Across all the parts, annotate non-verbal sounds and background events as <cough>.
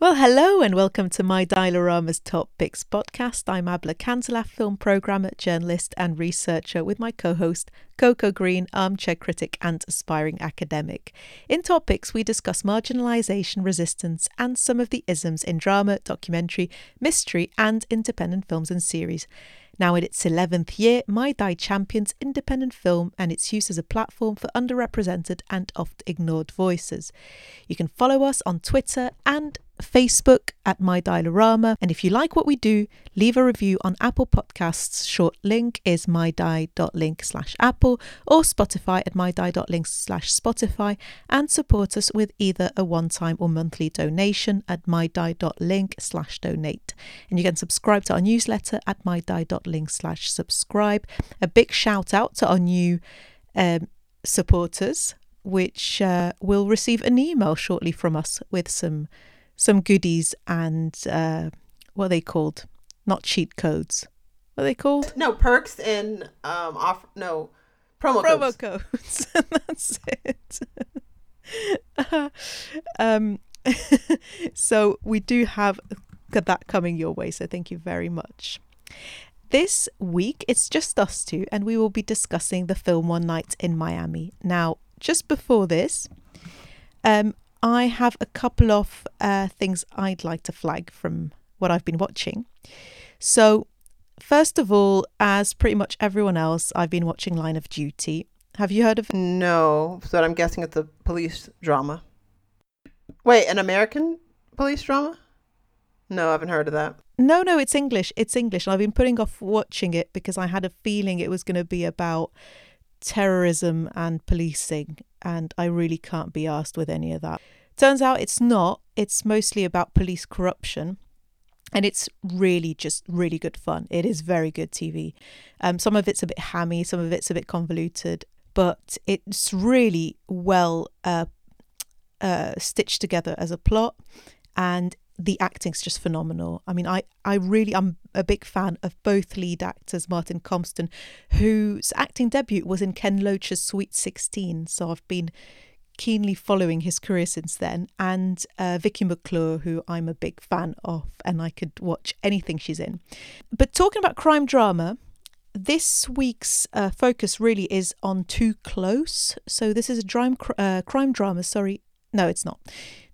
Well, hello and welcome to my Dialorama's Top Picks podcast. I'm Abla Kandalaft, film programmer, journalist, and researcher with my co host, Coco Green, armchair critic and aspiring academic. In Top Picks, we discuss marginalisation, resistance, and some of the isms in drama, documentary, mystery, and independent films and series. Now, in its 11th year, My Die champions independent film and its use as a platform for underrepresented and oft ignored voices. You can follow us on Twitter and Facebook at My Dialorama. And if you like what we do, leave a review on Apple Podcasts. Short link is mydie.link slash Apple or Spotify at mydie.link slash Spotify and support us with either a one-time or monthly donation at mydie.link slash donate. And you can subscribe to our newsletter at mydie.link slash subscribe. A big shout out to our new um, supporters, which uh, will receive an email shortly from us with some some goodies and uh, what are they called? Not cheat codes. What are they called? No perks and um off no promo, Promo codes. <laughs> codes. That's it. <laughs> um, <laughs> so we do have that coming your way. So thank you very much. This week it's just us two, and we will be discussing the film One Night in Miami. Now, just before this, um, I have a couple of uh, things I'd like to flag from what I've been watching. So, first of all, as pretty much everyone else, I've been watching Line of Duty. Have you heard of No, but I'm guessing it's a police drama. Wait, an American police drama? No, I haven't heard of that. No, no, it's English. It's English. And I've been putting off watching it because I had a feeling it was going to be about terrorism and policing, and I really can't be asked with any of that. Turns out it's not. It's mostly about police corruption. And it's really just really good fun. It is very good TV. Um, some of it's a bit hammy, some of it's a bit convoluted, but it's really well uh, uh, stitched together as a plot. And the acting's just phenomenal. I mean, I, I really, I'm a big fan of both lead actors, Martin Compston, whose acting debut was in Ken Loach's Sweet 16. So I've been keenly following his career since then, and uh, Vicky McClure, who I'm a big fan of, and I could watch anything she's in. But talking about crime drama, this week's uh, focus really is on Too Close. So this is a crime, uh, crime drama, sorry. No, it's not.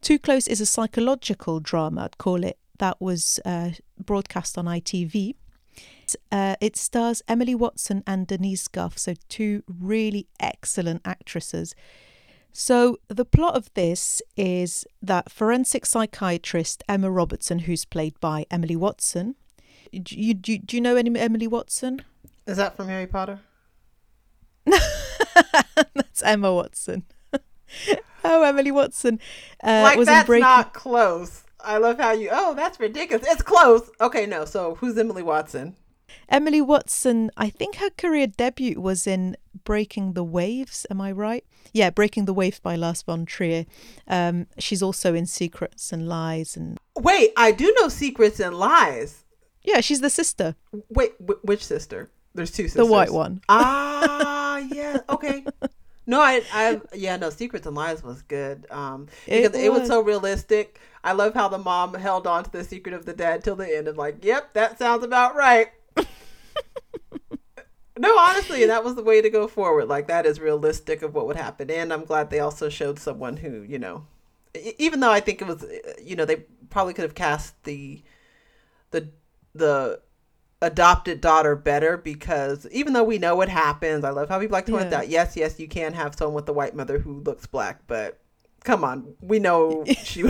Too Close is a psychological drama, I'd call it, that was uh, broadcast on ITV. Uh, it stars Emily Watson and Denise Gough, so two really excellent actresses. So, the plot of this is that forensic psychiatrist Emma Robertson, who's played by Emily Watson, do you, do do you know any Emily Watson? Is that from Harry Potter? <laughs> That's Emma Watson. <laughs> oh, Emily Watson uh, like was that's in Breaking. not close. I love how you. Oh, that's ridiculous. It's close. Okay, no. So who's Emily Watson? Emily Watson, I think her career debut was in Breaking the Waves. Am I right? Yeah, Breaking the Wave by Lars von Trier. Um, she's also in Secrets and Lies, and Wait, I do know Secrets and Lies. yeah, she's the sister, Wait, wh- which sister? There's two sisters. the white one. Ah, yeah. Okay. <laughs> No, I, I, yeah, no. Secrets and Lies was good. Um, It because it was was. so realistic. I love how the mom held on to the secret of the dad till the end. and like, yep, that sounds about right. <laughs> no, honestly, that was the way to go forward. Like that is realistic of what would happen, and I'm glad they also showed someone who, you know, even though I think it was, you know, they probably could have cast the, the, the adopted daughter better because even though we know what happens, I love how people like to point Yeah. out, yes, yes, you can have someone with a white mother who looks black, but come on, we know <laughs> she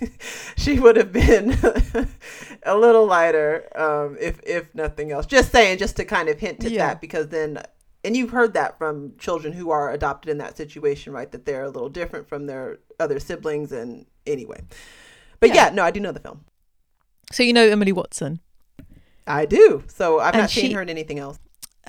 <laughs> she would have been <laughs> a little lighter um, if if nothing else. Just saying, just to kind of hint at Yeah. that because then. And you've heard that from children who are adopted in that situation, right? That they're a little different from their other siblings, and anyway. But Yeah. yeah, no, I do know the film. So you know Emily Watson. I do. So I've And not seen she- her in anything else.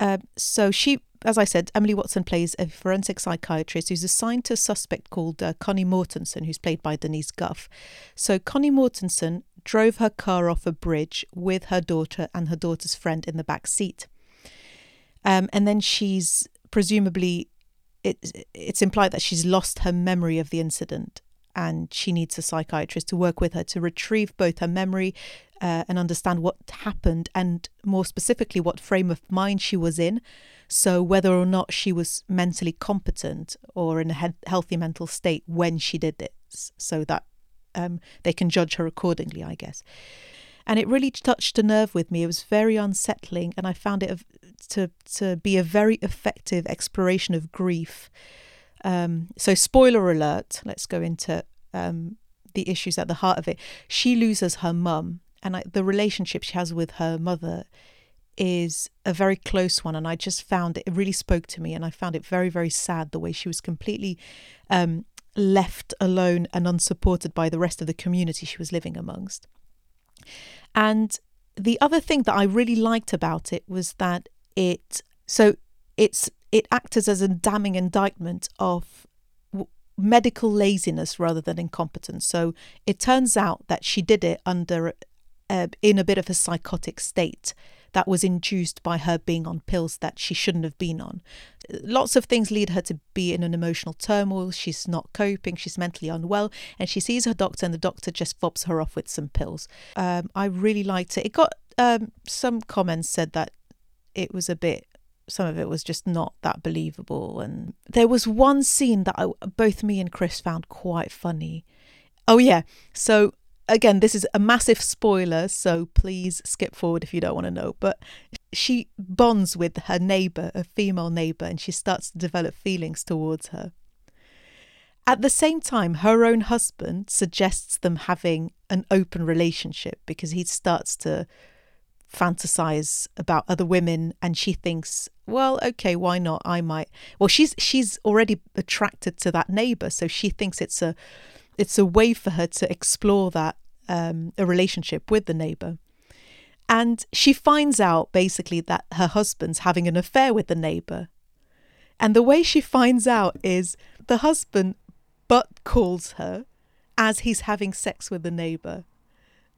Um, so she, as I said, Emily Watson plays a forensic psychiatrist who's assigned to a suspect called uh, Connie Mortensen, who's played by Denise Gough. So Connie Mortensen drove her car off a bridge with her daughter and her daughter's friend in the back seat. Um, and then she's presumably, it, it's implied that she's lost her memory of the incident. and she needs a psychiatrist to work with her to retrieve both her memory uh, and understand what happened and more specifically what frame of mind she was in. So whether or not she was mentally competent or in a he- healthy mental state when she did this. So that um, they can judge her accordingly i guess. And it really touched a nerve with me. It was very unsettling and i found it to to be a very effective exploration of grief. Um, so spoiler alert let's go into um, the issues at the heart of it. She loses her mum and I, the relationship she has with her mother is a very close one and i just found it, it really spoke to me and i found it very very sad the way she was completely um, left alone and unsupported by the rest of the community she was living amongst. And the other thing that i really liked about it was that it so it's it acted as a damning indictment of medical laziness rather than incompetence. So it turns out that she did it under uh, in a bit of a psychotic state that was induced by her being on pills that she shouldn't have been on. Lots of things lead her to be in an emotional turmoil. She's not coping, she's mentally unwell, and she sees her doctor, and the doctor just fobs her off with some pills. Um, I really liked it. It got um, some comments said that it was a bit some of it was just not that believable and there was one scene that I, both me and Chris found quite funny. Oh yeah. So again, this is a massive spoiler, so please skip forward if you don't want to know. But she bonds with her neighbour, a female neighbour, and she starts to develop feelings towards her. At the same time, her own husband suggests them having an open relationship because he starts to fantasize about other women and she thinks well okay why not i might well she's she's already attracted to that neighbor so she thinks it's a it's a way for her to explore that um, a relationship with the neighbor. And she finds out basically that her husband's having an affair with the neighbor. And the way she finds out is the husband butt calls her as he's having sex with the neighbor.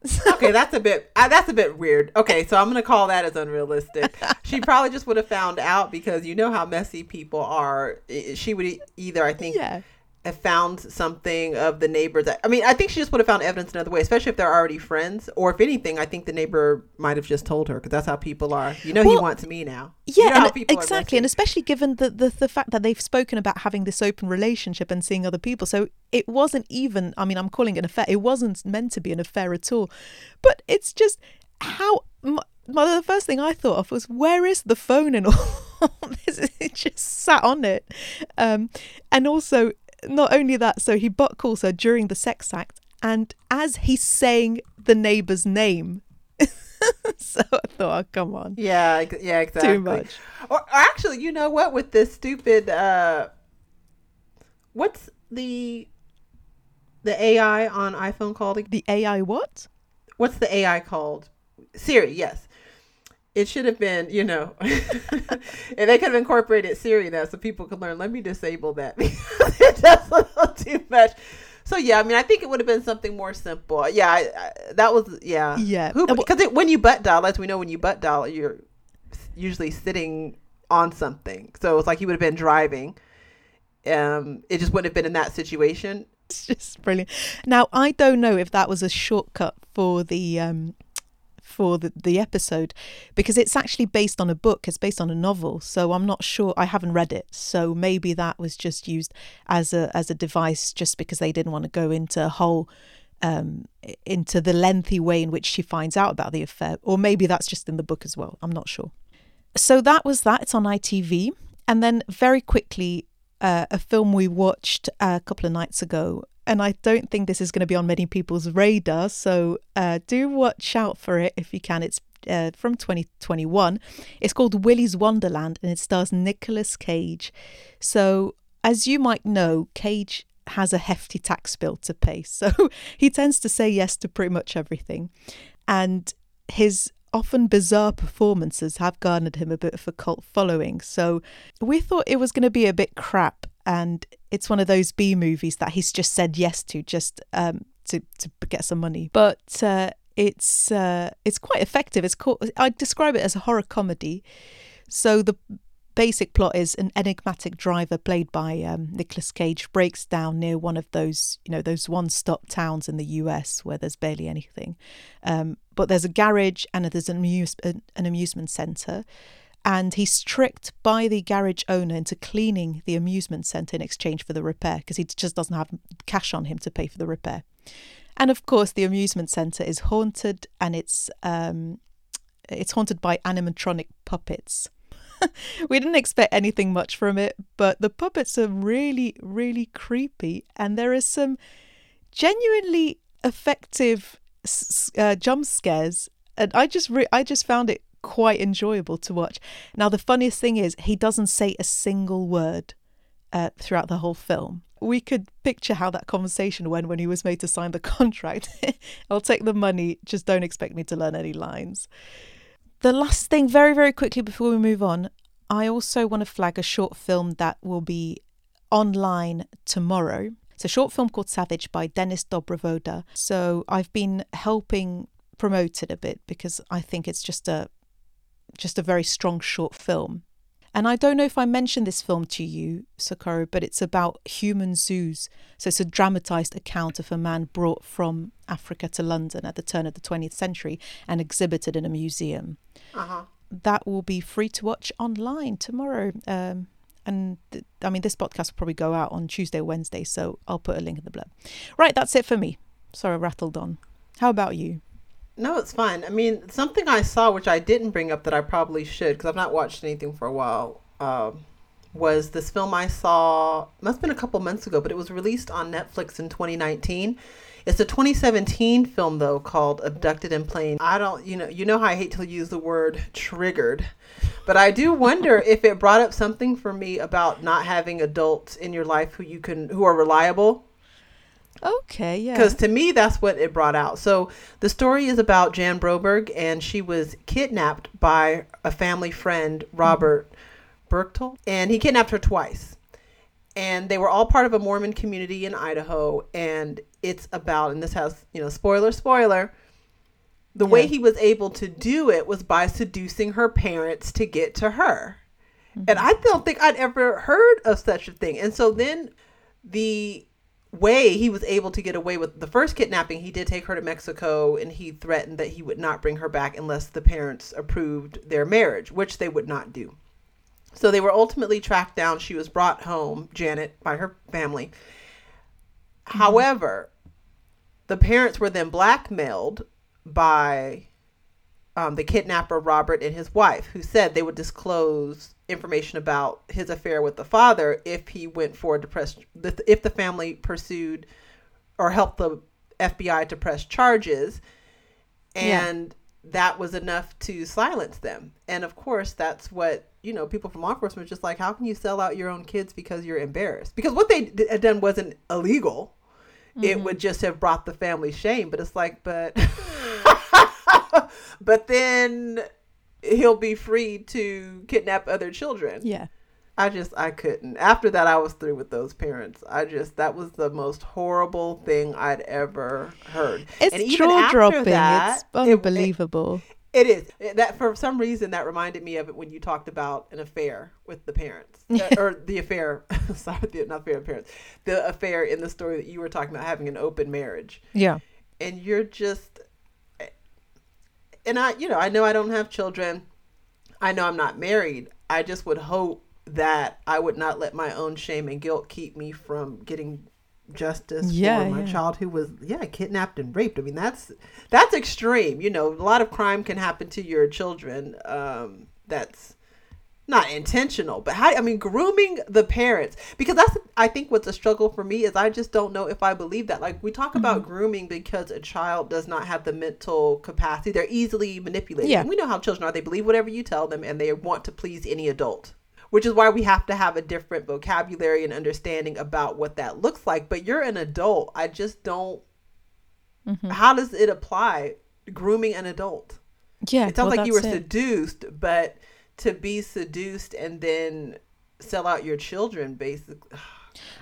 <laughs> okay, that's a bit uh, that's a bit weird. Okay, so I'm gonna call that as unrealistic. she probably just would have found out because you know how messy people are. She would either, I think, yeah found something of the neighbor that I mean, I think she just would have found evidence another way, especially if they're already friends. Or if anything, I think the neighbor might have just told her because that's how people are. You know, well, he wants me now. Yeah, you know exactly, and especially given the, the the fact that they've spoken about having this open relationship and seeing other people. So it wasn't even. I mean, I'm calling it an affair. It wasn't meant to be an affair at all. But it's just how. My, the first thing I thought of was where is the phone and all <laughs> this? It just sat on it, um, and also not only that, so he butt calls her during the sex act, and as he's saying the neighbor's name. <laughs> so I thought, oh, come on. Yeah, yeah, exactly. Too much. Or, or actually, you know what? With this stupid, uh, what's the the AI on iPhone called? The AI what? What's the AI called? Siri. Yes it should have been, you know, <laughs> and they could have incorporated Siri now so people could learn. Let me disable that <laughs> because it does a little too much. So yeah, I mean, I think it would have been something more simple. Yeah, I, I, that was yeah, yeah. Because when you butt dial, as we know, when you butt dial, you're usually sitting on something. So it's like he would have been driving. Um, it just wouldn't have been in that situation. It's just brilliant. Now I don't know if that was a shortcut for the um for the, the episode because it's actually based on a book, it's based on a novel. So I'm not sure, I haven't read it. So maybe that was just used as a, as a device just because they didn't want to go into a whole. Um, into the lengthy way in which she finds out about the affair, or maybe that's just in the book as well. I'm not sure. So that was that. It's on ITV. And then very quickly, uh, a film we watched a couple of nights ago and I don't think this is going to be on many people's radar. So uh, do watch out for it if you can. It's uh, from 2021. It's called Willy's Wonderland and it stars Nicolas Cage. So, as you might know, Cage has a hefty tax bill to pay. <laughs> So, he tends to say yes to pretty much everything. And his often bizarre performances have garnered him a bit of a cult following. So, we thought it was going to be a bit crap and it's one of those B movies that he's just said yes to just um, to to get some money. But uh, it's uh, it's quite effective. It's called I describe it as a horror comedy. So the basic plot is an enigmatic driver played by um, Nicolas Cage breaks down near one of those, you know, those one-stop towns in the U.S. where there's barely anything, um, but there's a garage and there's an, amuse- an amusement centre, and he's tricked by the garage owner into cleaning the amusement centre in exchange for the repair because he just doesn't have cash on him to pay for the repair. And of course, the amusement centre is haunted, and it's um, it's haunted by animatronic puppets. <laughs> we didn't expect anything much from it, but the puppets are really, really creepy, and there are some genuinely effective uh, jump scares, and I just re- I just found it quite enjoyable to watch. Now, the funniest thing is he doesn't say a single word uh, throughout the whole film. We could picture how that conversation went when he was made to sign the <laughs> contract. <laughs> I'll take the money, just don't expect me to learn any lines. The last thing, very, very quickly before we move on, I also want to flag a short film that will be online tomorrow. It's a short film called Savage by Denis Dobrovoda. So I've been helping promote it a bit because I think it's just a just a very strong short film. And I don't know if I mentioned this film to you, Socorro, but it's about human zoos. So it's a dramatized account of a man brought from Africa to London at the turn of the 20th century and exhibited in a museum. Uh-huh. That will be free to watch online tomorrow. Um, and th- I mean, this podcast will probably go out on Tuesday or Wednesday, so I'll put a link in the blurb. Right, that's it for me. Sorry, I rattled on. How about you? No, it's fine. I mean, something I saw, which I didn't bring up that I probably should, because I've not watched anything for a while, um, was this film I saw, must have been a couple months ago, but it was released on Netflix in 2019. It's a 2017 film though called Abducted in Plain. I don't, you know, you know how I hate to use the word triggered, but I do wonder <laughs> if it brought up something for me about not having adults in your life who you can who are reliable Okay, yeah. Because to me, that's what it brought out. So the story is about Jan Broberg, and she was kidnapped by a family friend, Robert mm-hmm. Berchtold, and he kidnapped her twice. And they were all part of a Mormon community in Idaho, and it's about, and this has, you know, spoiler, spoiler. The yeah. way he was able to do it was by seducing her parents to get to her. Mm-hmm. And I don't think I'd ever heard of such a thing. And so then the way he was able to get away with the first kidnapping he did take her to mexico and he threatened that he would not bring her back unless the parents approved their marriage which they would not do. So they were ultimately tracked down. She was brought home janet by her family. Mm-hmm. however the parents were then blackmailed by um, the kidnapper Robert and his wife, who said they would disclose information about his affair with the father if he went for a press, if the family pursued or helped the FBI to press charges, and yeah. that was enough to silence them. And of course, that's what you know. People from law enforcement just like, how can you sell out your own kids because you're embarrassed? Because what they had done wasn't illegal. Mm-hmm. It would just have brought the family shame. But it's like, but. <laughs> <laughs> but then he'll be free to kidnap other children. Yeah. I just I couldn't. After that I was through with those parents. I just that was the most horrible thing I'd ever heard. It's jaw dropping. It's unbelievable. It, it is. That for some reason that reminded me of it when you talked about an affair with the parents. <laughs> uh, or the affair <laughs> sorry, the, not affair parents. The affair in the story that you were talking about having an open marriage. Yeah. And you're just and I, you know, I know I don't have children. I know I'm not married. I just would hope that I would not let my own shame and guilt keep me from getting justice yeah, for my yeah. child who was yeah kidnapped and raped. I mean that's that's extreme. You know, a lot of crime can happen to your children. Um, that's not intentional, but how I mean grooming the parents because that's I think what's a struggle for me is I just don't know if I believe that. Like we talk about mm-hmm. grooming because a child does not have the mental capacity. They're easily manipulated. Yeah. And we know how children are. They believe whatever you tell them and they want to please any adult. Which is why we have to have a different vocabulary and understanding about what that looks like. But you're an adult. I just don't mm-hmm. how does it apply grooming an adult? Yeah. It sounds well, like you were it. seduced, but to be seduced and then sell out your children <sighs> basically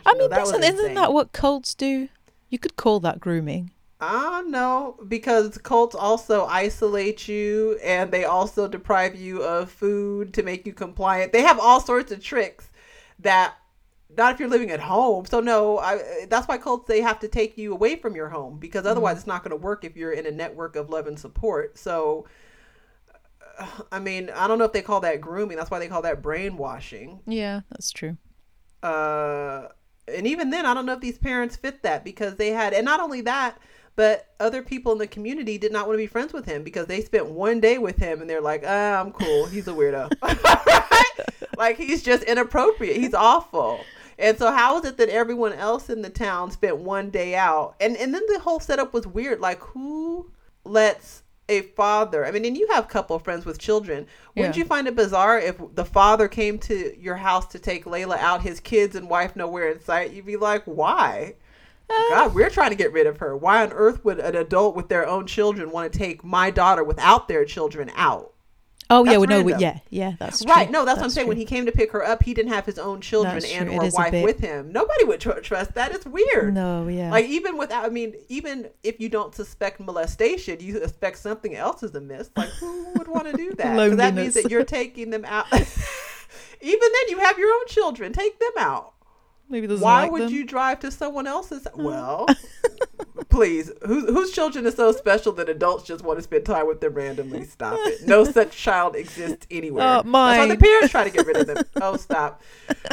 i mean know, isn't, isn't that what cults do you could call that grooming I don't know because cults also isolate you and they also deprive you of food to make you compliant. They have all sorts of tricks that not if you're living at home. So no, I, that's why cults they have to take you away from your home because otherwise mm-hmm. it's not going to work if you're in a network of love and support. So <sighs> I mean, I don't know if they call that grooming. That's why they call that brainwashing. Yeah, that's true. Uh and even then I don't know if these parents fit that because they had and not only that but other people in the community did not want to be friends with him because they spent one day with him and they're like, ah, I'm cool. He's a weirdo. <laughs> like he's just inappropriate. He's awful. And so how is it that everyone else in the town spent one day out? And and then the whole setup was weird. Like who lets a father I mean and you have a couple of friends with children. Wouldn't yeah. you find it bizarre if the father came to your house to take Layla out, his kids and wife nowhere in sight? You'd be like, Why? Uh, God, we're trying to get rid of her. Why on earth would an adult with their own children want to take my daughter without their children out? Oh yeah, well, no, yeah, yeah, that's true. right. No, that's, that's what I'm saying. True. When he came to pick her up, he didn't have his own children that's and true. or wife with him. Nobody would tr- trust that. It's weird. No, yeah. Like even without, I mean, even if you don't suspect molestation, you suspect something else is amiss. Like who would want to do <laughs> that? Because that means that you're taking them out. <laughs> even then, you have your own children. Take them out. Maybe Why like would them. you drive to someone else's? Well, <laughs> please, whose whose children is so special that adults just want to spend time with them randomly? Stop it. No such child exists anywhere. Uh, mine. That's why the parents try to get rid of them. Oh, stop.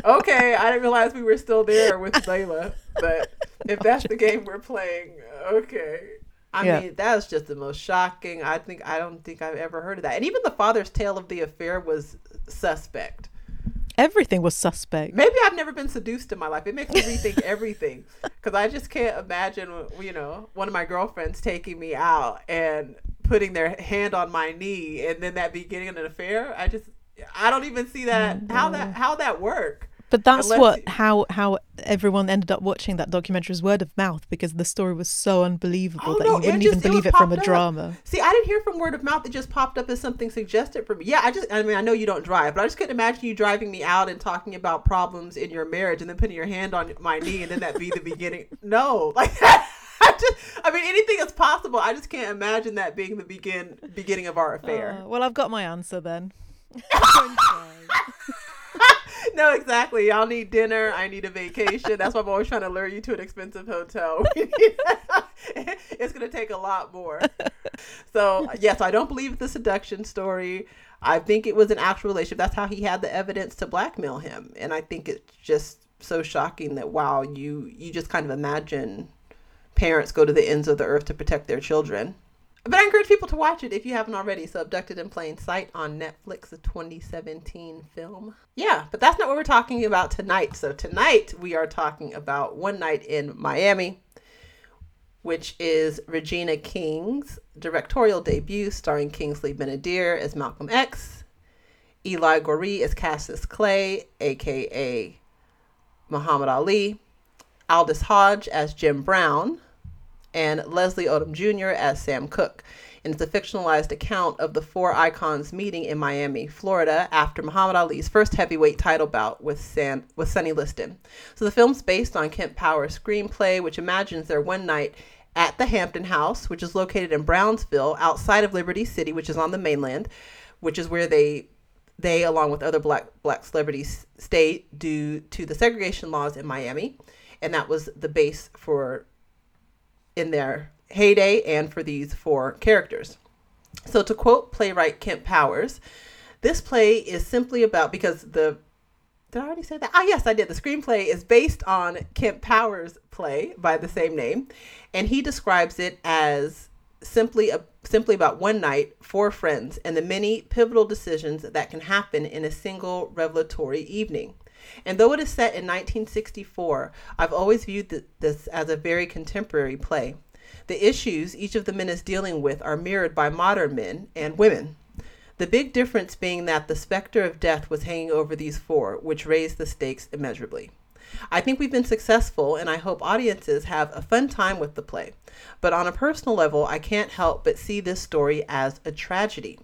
Okay, I didn't realize we were still there with Layla, but if that's the game we're playing, okay. I yeah. mean, that was just the most shocking. I think I don't think I've ever heard of that. And even the father's tale of the affair was suspect everything was suspect. Maybe I've never been seduced in my life. It makes me rethink <laughs> everything because I just can't imagine, you know, one of my girlfriends taking me out and putting their hand on my knee and then that beginning an affair. I just, I don't even see that how that how that work. But that's Unless what how how everyone ended up watching that documentary was word of mouth because the story was so unbelievable oh, that no, you wouldn't just, even believe it, it from a up. drama. See, I didn't hear from word of mouth. It just popped up as something suggested for me. Yeah, I just I mean I know you don't drive, but I just couldn't imagine you driving me out and talking about problems in your marriage and then putting your hand on my knee and then that be the beginning. <laughs> No, like that. <laughs> I just, I mean, anything is possible. I just can't imagine that being the begin beginning of our affair. Uh, well, I've got my answer then. <laughs> <laughs> no, exactly. Y'all need dinner. I need a vacation. That's why I'm always trying to lure you to an expensive hotel. <laughs> it's going to take a lot more. So, yes, I don't believe the seduction story. I think it was an actual relationship. That's how he had the evidence to blackmail him. And I think it's just so shocking that wow, you you just kind of imagine parents go to the ends of the earth to protect their children but I encourage people to watch it if you haven't already. So, Abducted in Plain Sight on Netflix, a 2017 film. Yeah, but that's not what we're talking about tonight. So, tonight we are talking about One Night in Miami, which is Regina King's directorial debut, starring Kingsley Ben-Adir as Malcolm X, Eli Goree as Cassius Clay, aka Muhammad Ali, Aldis Hodge as Jim Brown and Leslie Odom Jr. as Sam Cooke. And it's a fictionalized account of the four icons meeting in Miami, Florida, after Muhammad Ali's first heavyweight title bout with, San, with Sonny Liston. So the film's based on Kemp Powers' screenplay, which imagines their one night at the Hampton House, which is located in Brownsville, outside of Liberty City, which is on the mainland, which is where they they along with other black black celebrities stayed due to the segregation laws in Miami, and that was the base for in their heyday and for these four characters. So, to quote playwright Kemp Powers, this play is simply about because the did I already say that? Ah, yes, I did. The screenplay is based on Kemp Powers' play by the same name, and he describes it as simply a, simply about one night, four friends, and the many pivotal decisions that can happen in a single revelatory evening. And though it is set in 1964, I've always viewed th- this as a very contemporary play. The issues each of the men is dealing with are mirrored by modern men and women. The big difference being that the specter of death was hanging over these four, which raised the stakes immeasurably. I think we've been successful, and I hope audiences have a fun time with the play. But on a personal level, I can't help but see this story as a tragedy.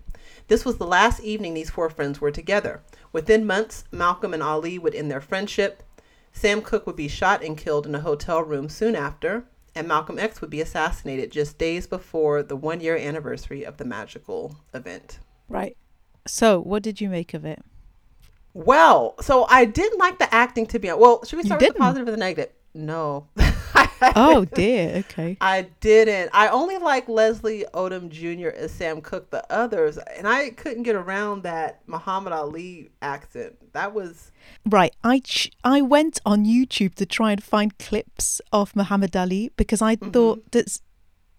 This was the last evening these four friends were together. Within months, Malcolm and Ali would end their friendship. Sam Cooke would be shot and killed in a hotel room soon after. and Malcolm X would be assassinated just days before the one year anniversary of the magical event. Right. So, what did you make of it? Well, so I didn't like the acting to be. Well, should we You start with the positive or the negative? No. <laughs> Oh dear. Okay. I didn't. I only like Leslie Odom Jr. as Sam Cooke. The others, and I couldn't get around that Muhammad Ali accent. That was Right. I ch- I went on YouTube to try and find clips of Muhammad Ali because I mm-hmm. thought that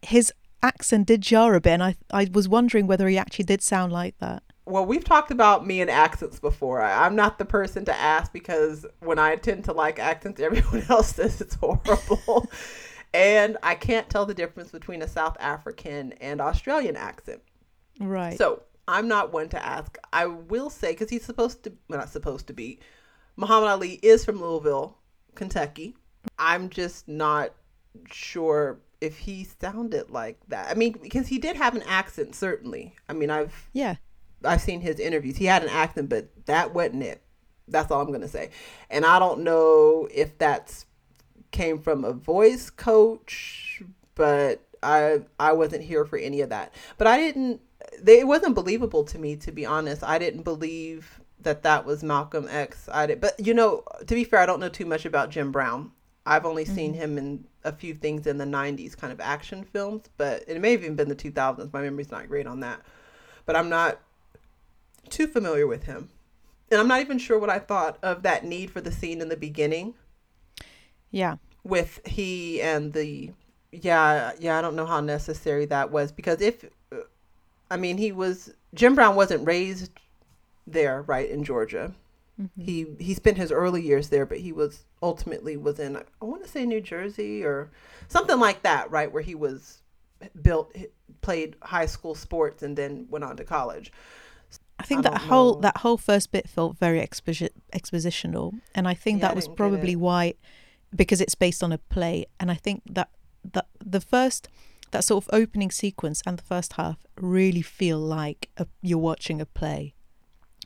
his accent did jar a bit, and I I was wondering whether he actually did sound like that. Well. We've talked about me and accents before. I, I'm not the person to ask because when I tend to like accents, <laughs> everyone else says it's horrible, <laughs> and I can't tell the difference between a South African and Australian accent. Right. So I'm not one to ask. I will say because he's supposed to, well, not supposed to be. Muhammad Ali is from Louisville, Kentucky. I'm just not sure if he sounded like that. I mean, because he did have an accent, certainly. I mean, I've yeah. I've seen his interviews. He had an accent, but that wasn't it. That's all I'm gonna say. And I don't know if that's came from a voice coach, but I I wasn't here for any of that. But I didn't. They, it wasn't believable to me, to be honest. I didn't believe that that was Malcolm X. I did, but you know, to be fair, I don't know too much about Jim Brown. I've only mm-hmm. seen him in a few things in the '90s, kind of action films, but it may have even been the 2000s. My memory's not great on that, but I'm not too familiar with him. And I'm not even sure what I thought of that need for the scene in the beginning Yeah. with he and the yeah, yeah, I don't know how necessary that was because if I mean, he was Jim Brown wasn't raised there, right, in Georgia. Mm-hmm. He he spent his early years there, but he was ultimately was in I want to say New Jersey or something like that, right, where he was built played high school sports and then went on to college. I think I that whole know. that whole first bit felt very exposi- expositional, and I think Yeah, I that was probably why, because it's based on a play, and I think that that the first that sort of opening sequence and the first half really feel like a, you're watching a play.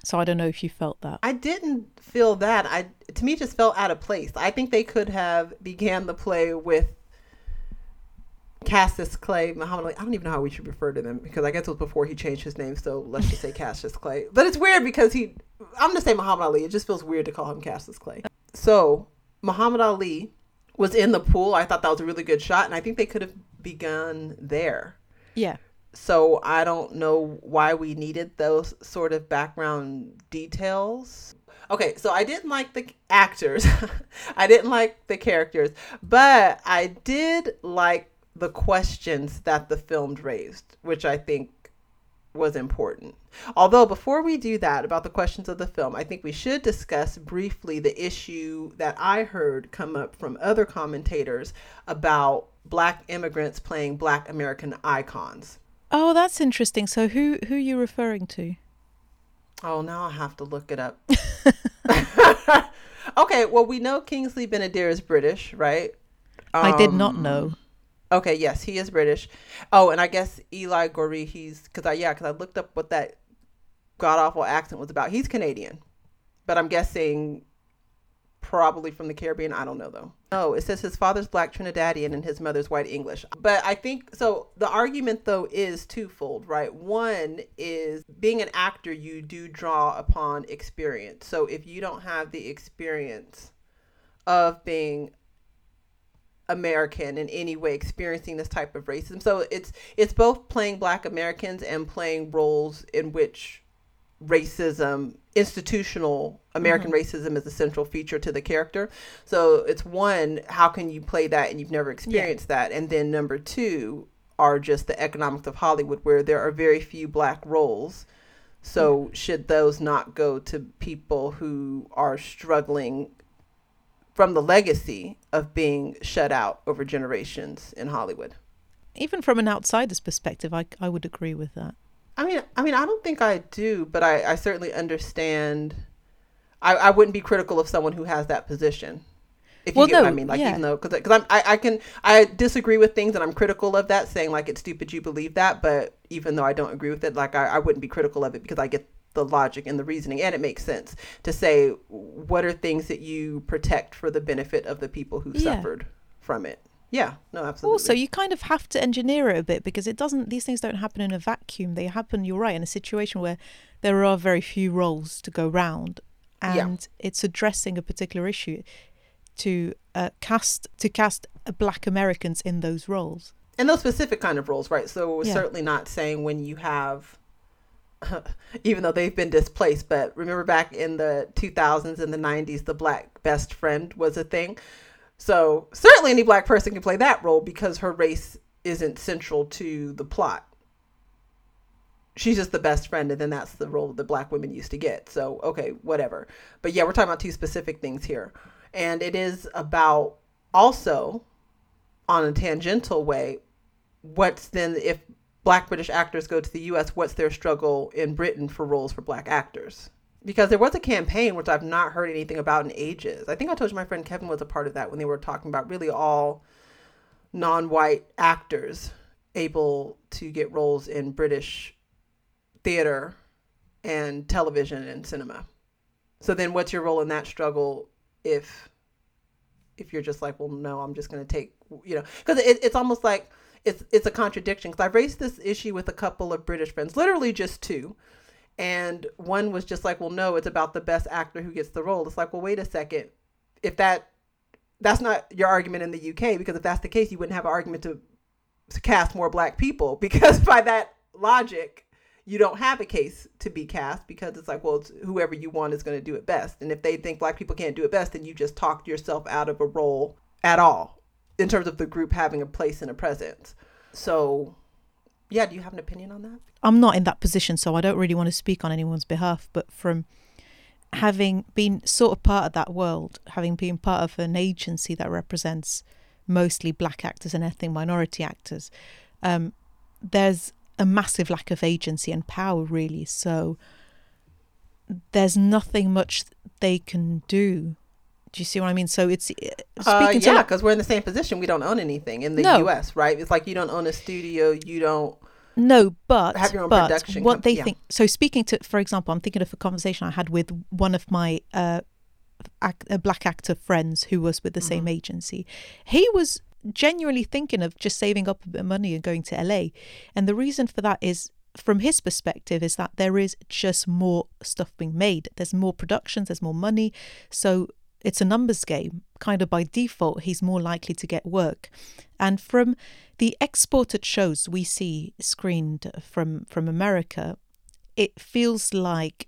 So I don't know if you felt that. I didn't feel that. I to me just felt out of place. I think they could have began the play with Cassius Clay, Muhammad Ali. I don't even know how we should refer to them because I guess it was before he changed his name. So let's just say Cassius Clay. But it's weird because he. I'm gonna say Muhammad Ali. It just feels weird to call him Cassius Clay. So Muhammad Ali was in the pool. I thought that was a really good shot, and I think they could have begun there. Yeah. So I don't know why we needed those sort of background details. Okay, so I didn't like the actors. <laughs> I didn't like the characters, but I did like the questions that the film raised, which I think was important. Although before we do that about the questions of the film, I think we should discuss briefly the issue that I heard come up from other commentators about black immigrants playing black American icons. Oh, that's interesting. So who who are you referring to? Oh, now I have to look it up. <laughs> <laughs> okay, well, we know Kingsley Ben-Adir is British, right? I did not Um, know. Okay, yes, he is British. Oh, and I guess Eli Goree, he's because I yeah, because I looked up what that god awful accent was about. He's Canadian, but I'm guessing probably from the Caribbean. I don't know though. Oh, it says his father's black Trinidadian and his mother's white English. But I think so. The argument though is twofold, right? One is being an actor, you do draw upon experience. So if you don't have the experience of being American in any way experiencing this type of racism. So it's it's both playing black Americans and playing roles in which racism, institutional American mm-hmm. racism is a central feature to the character. So it's one, how can you play that and you've never experienced that? And then number two are just the economics of Hollywood where there are very few black roles. So mm-hmm. should those not go to people who are struggling from the legacy of being shut out over generations in Hollywood. Even from an outsider's perspective, I I would agree with that. I mean, I mean, I don't think I do, but I, I certainly understand. I, I wouldn't be critical of someone who has that position. If you Well, get what I mean, like yeah. even though, because I'm, I, I can, I disagree with things and I'm critical of that, saying like it's stupid you believe that, but even though I don't agree with it, like I, I wouldn't be critical of it because I get the logic and the reasoning, and it makes sense to say what are things that you protect for the benefit of the people who Yeah. suffered from it. Yeah, no, absolutely. Also, you kind of have to engineer it a bit because it doesn't. These things don't happen in a vacuum. They happen. You're right in a situation where there are very few roles to go round, and Yeah. it's addressing a particular issue to uh, cast to cast Black Americans in those roles. and those specific kind of roles, right? So Yeah. certainly not saying when you have, <laughs> even though they've been displaced, but remember back in the 2000s and the 90s, the black best friend was a thing. So certainly any black person can play that role because her race isn't central to the plot. She's just the best friend, and then that's the role that black women used to get. So, okay, whatever. But yeah, we're talking about two specific things here. And it is about also, on a tangential way, what's then if black british actors go to the us what's their struggle in britain for roles for black actors? Because there was a campaign which i've not heard anything about in ages. I think i told you my friend kevin was a part of that when they were talking about really all non-white actors able to get roles in british theater and television and cinema. So then what's your role in that struggle if if you're just like well no i'm just going to take you know because it, it's almost like it's it's a contradiction because I raised this issue with a couple of British friends, literally just two, and one was just like, "Well, no, it's about the best actor who gets the role." It's like, well, wait a second, if that that's not your argument in the UK because if that's the case, you wouldn't have an argument to, to cast more black people <laughs> because by that logic, you don't have a case to be cast because it's like, well, it's whoever you want is going to do it best, and if they think black people can't do it best, then you just talked yourself out of a role at all in terms of the group having a place and a presence. So, yeah, do you have an opinion on that? I'm not in that position, so I don't really want to speak on anyone's behalf. But from having been sort of part of that world, having been part of an agency that represents mostly black actors and ethnic minority actors, um, there's a massive lack of agency and power, really. So there's nothing much they can do. Do you see what I mean? So it's uh, Uh, speaking to yeah, because we're in the same position. We don't own anything in the No. U.S., right? It's like you don't own a studio. You don't. No, but Have your own but production what they yeah. think. So speaking to, for example, I'm thinking of a conversation I had with one of my uh, ac- uh, black actor friends who was with the Mm-hmm. same agency. He was genuinely thinking of just saving up a bit of money and going to LA, and the reason for that is. From his perspective, is that there is just more stuff being made. There's more productions, there's more money. So it's a numbers game. Kind of by default, he's more likely to get work. And from the exported shows we see screened from from America, it feels like,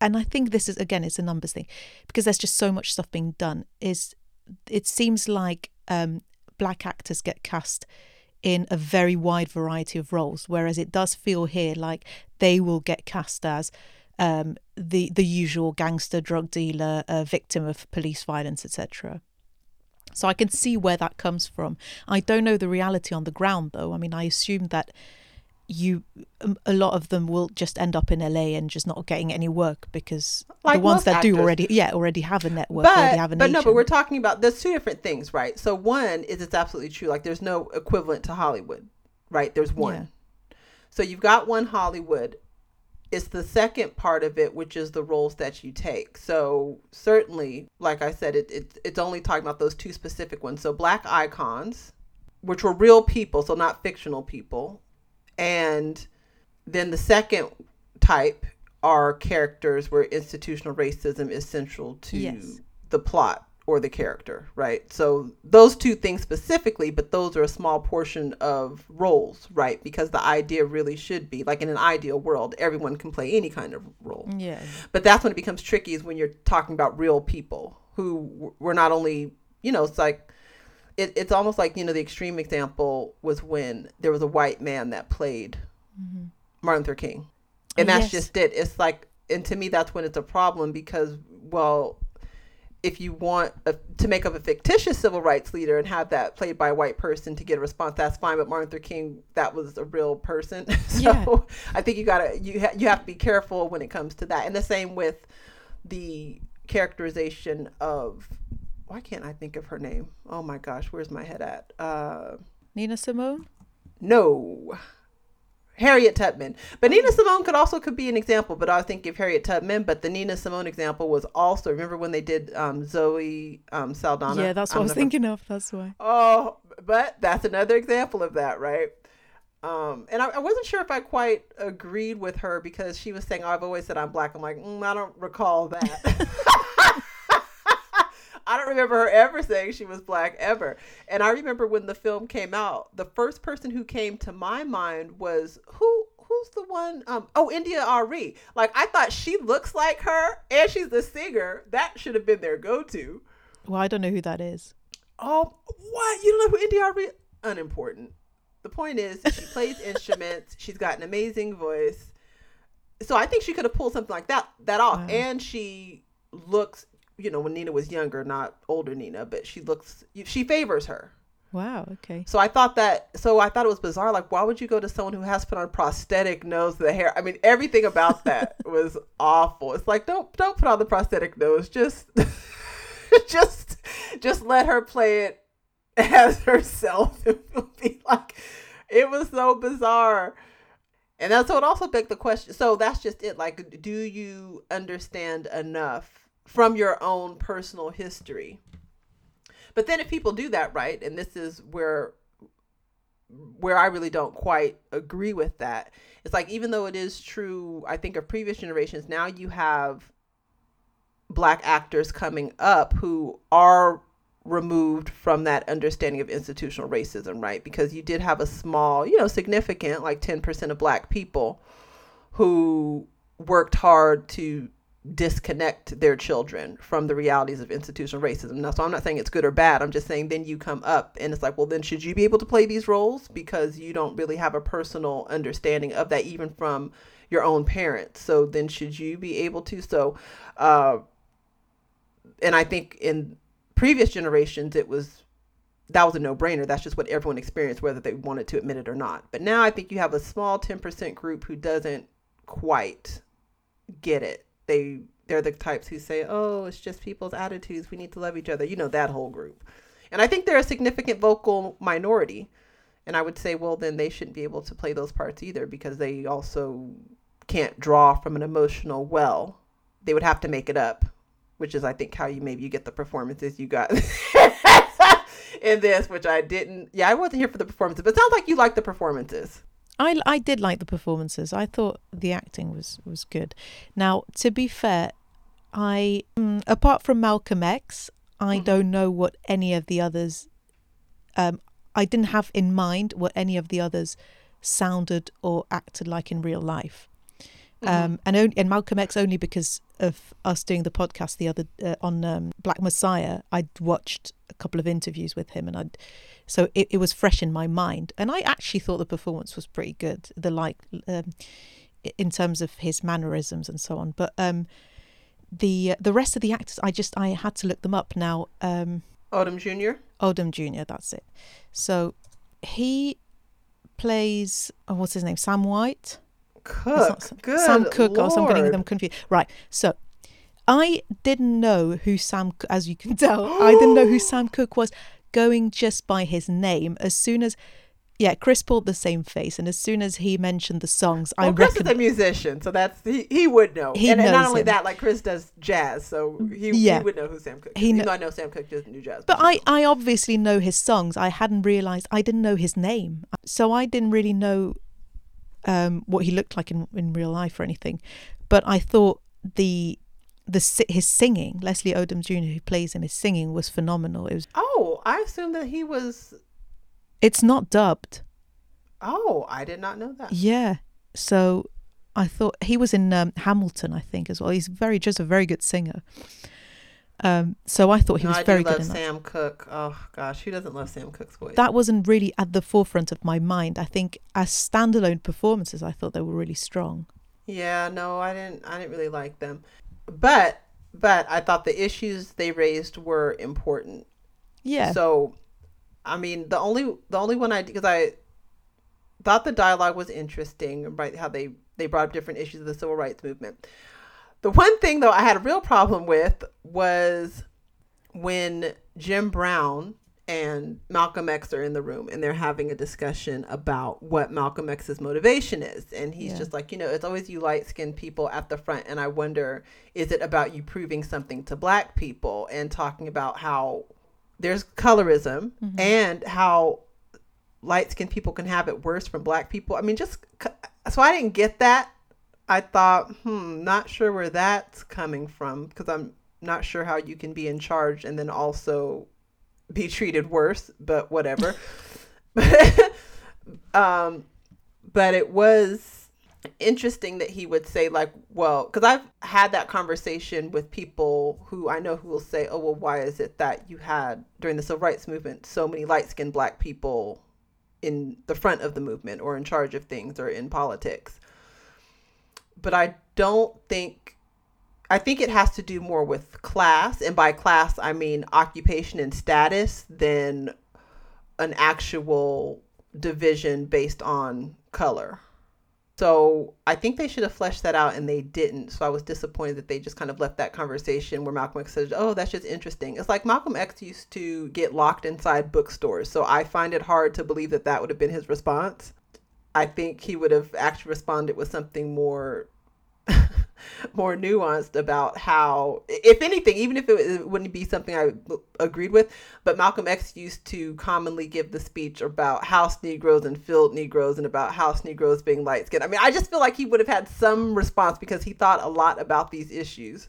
and I think this is again, it's a numbers thing, because there's just so much stuff being done. Is it seems like um, black actors get cast in a very wide variety of roles, whereas it does feel here like they will get cast as um, the the usual gangster, drug dealer, uh, victim of police violence, etc. So I can see where that comes from. I don't know the reality on the ground though. I mean, I assume that you um, a lot of them will just end up in LA and just not getting any work because Like the ones that do already yeah already have a network already But have an but no, but we're talking about there's two different things, right? So one is it's absolutely true. Like there's no equivalent to Hollywood, right? There's one. So you've got one Hollywood. It's the second part of it, which is the roles that you take. So certainly, like I said, it, it it's only talking about those two specific ones. So black icons, which were real people, so not fictional people, and then the second type are characters where institutional racism is central to Yes. the plot or the character, right? So those two things specifically, but those are a small portion of roles, right? Because the idea really should be like in an ideal world, everyone can play any kind of role. yeah But that's when it becomes tricky is when you're talking about real people who were not only, you know, it's like it, it's almost like, you know, the extreme example was when there was a white man that played mm-hmm. Martin Luther King. And that's yes. just it. It's like, and to me, that's when it's a problem because, well, if you want a, to make up a fictitious civil rights leader and have that played by a white person to get a response, that's fine. But Martin Luther King, that was a real person. <laughs> so Yeah. I think you gotta you ha- you have to be careful when it comes to that. And the same with the characterization of why can't I think of her name? Oh my gosh, where's my head at? Uh, Nina Simone no, Harriet Tubman. But Nina Simone could also could be an example, but I think of Harriet Tubman. But the Nina Simone example was also remember when they did um, Zoe um, Saldana. Yeah, that's what I'm I was never- thinking of. That's why. Oh, but that's another example of that, right? Um, and I, I wasn't sure if I quite agreed with her because she was saying, oh, "I've always said I'm black." I'm like, mm, I don't recall that. <laughs> <laughs> I don't remember her ever saying she was black ever. And I remember when the film came out, the first person who came to my mind was who who's the one um oh India Arie. Like I thought she looks like her and she's the singer. That should have been their go-to. Well, I don't know who that is. Oh, what? You don't know who India Arie Unimportant. The point is she <laughs> plays instruments. She's got an amazing voice. So I think she could have pulled something like that that off. Wow. And she looks, you know, when Nina was younger, not older Nina, but she looks she favors her. Wow. Okay. So I thought that so I thought it was bizarre. Like, why would you go to someone who has put on prosthetic nose, the hair? I mean, everything about that <laughs> was awful. It's like don't don't put on the prosthetic nose. Just <laughs> just just let her play it as <laughs> herself. It would be like it was so bizarre. And that's so it also begged the question. So that's just it. Like, do you understand enough from your own personal history? But then if people do that right, and this is where where I really don't quite agree with that. It's like even though it is true, I think of previous generations, now you have black actors coming up who are removed from that understanding of institutional racism, right? Because you did have a small, you know, significant, like 10% of black people who worked hard to disconnect their children from the realities of institutional racism. Now, so I'm not saying it's good or bad. I'm just saying then you come up and it's like, well, then should you be able to play these roles because you don't really have a personal understanding of that, even from your own parents. So then should you be able to? So, uh, and I think in previous generations, it was that was a no brainer. That's just what everyone experienced, whether they wanted to admit it or not. But now I think you have a small 10% group who doesn't quite get it. They they're the types who say, "Oh, it's just people's attitudes. We need to love each other." You know that whole group. And I think they're a significant vocal minority. And I would say, well, then they shouldn't be able to play those parts either because they also can't draw from an emotional well. They would have to make it up, which is, I think, how you maybe you get the performances you got <laughs> in this, which I didn't. Yeah, I wasn't here for the performances, but it sounds like you like the performances. I, I did like the performances. I thought the acting was, was good. Now, to be fair, I mm, apart from Malcolm X, I Mhm. don't know what any of the others. Um, I didn't have in mind what any of the others sounded or acted like in real life. Um, and on, and Malcolm X only because of us doing the podcast the other uh, on um, Black Messiah. I'd watched a couple of interviews with him, and I, so it, it was fresh in my mind. And I actually thought the performance was pretty good. The like, um, in terms of his mannerisms and so on. But um, the the rest of the actors, I just I had to look them up now. Um, Odom Jr. Odom Jr. That's it. So he plays oh, what's his name? Sam White. Cooke. Sam- Good Sam Cooke. Oh, so I'm getting them confused. Right. So I didn't know who Sam, as you can tell, I <gasps> didn't know who Sam Cooke was going just by his name. As soon as, yeah, Chris pulled the same face, and as soon as he mentioned the songs, I Well, Chris reckon. is a musician, so that's he, he would know. He and, and not only him. that, like Chris does jazz, so mm, he, Yeah. he would know who Sam Cooke. He Is. kn- Even though I know Sam Cooke doesn't do jazz, But he I. I obviously know his songs. I hadn't realized I didn't know his name, so I didn't really know um, what he looked like in, in real life or anything. But I thought the the his singing, Leslie Odom Jr., who plays him, his singing was phenomenal. It was. Oh, I assumed that he was. It's not dubbed. Oh, I did not know that. Yeah. So I thought he was in um, Hamilton, I think, as well. He's very just a very good singer. Um, so I thought he No, was I very good love in that. Sam Cooke. Oh gosh, who doesn't love Sam Cooke's voice? That wasn't really at the forefront of my mind. I think as standalone performances, I thought they were really strong. Yeah, no, I didn't. I didn't really like them, but but I thought the issues they raised were important. Yeah. So, I mean, the only the only one I because I thought the dialogue was interesting, right? How they they brought up different issues of the civil rights movement. The one thing though I had a real problem with was when Jim Brown and Malcolm X are in the room and they're having a discussion about what Malcolm X's motivation is. And he's Yeah. just like, you know, it's always you light skinned people at the front. And I wonder, is it about you proving something to black people and talking about how there's colorism Mhm. and how light skinned people can have it worse from black people? I mean, just so I didn't get that. I thought, hmm, not sure where that's coming from because I'm not sure how you can be in charge and then also be treated worse, but whatever. <laughs> <laughs> um, but it was interesting that he would say like, well, because I've had that conversation with people who I know who will say, oh, well, why is it that you had during the civil rights movement so many light skinned black people in the front of the movement or in charge of things or in politics? But I don't think I think it has to do more with class, and by class I mean occupation and status than an actual division based on color. So I think they should have fleshed that out, and they didn't. So I was disappointed that they just kind of left that conversation where Malcolm X said, "Oh, that's just interesting." It's like Malcolm X used to get locked inside bookstores, so I find it hard to believe that that would have been his response. I think he would have actually responded with something more <laughs> more nuanced about how, if anything, even if it, wouldn't be something I agreed with, but Malcolm X used to commonly give the speech about house Negroes and field Negroes and about house Negroes being light skinned. I mean, I just feel like he would have had some response because he thought a lot about these issues.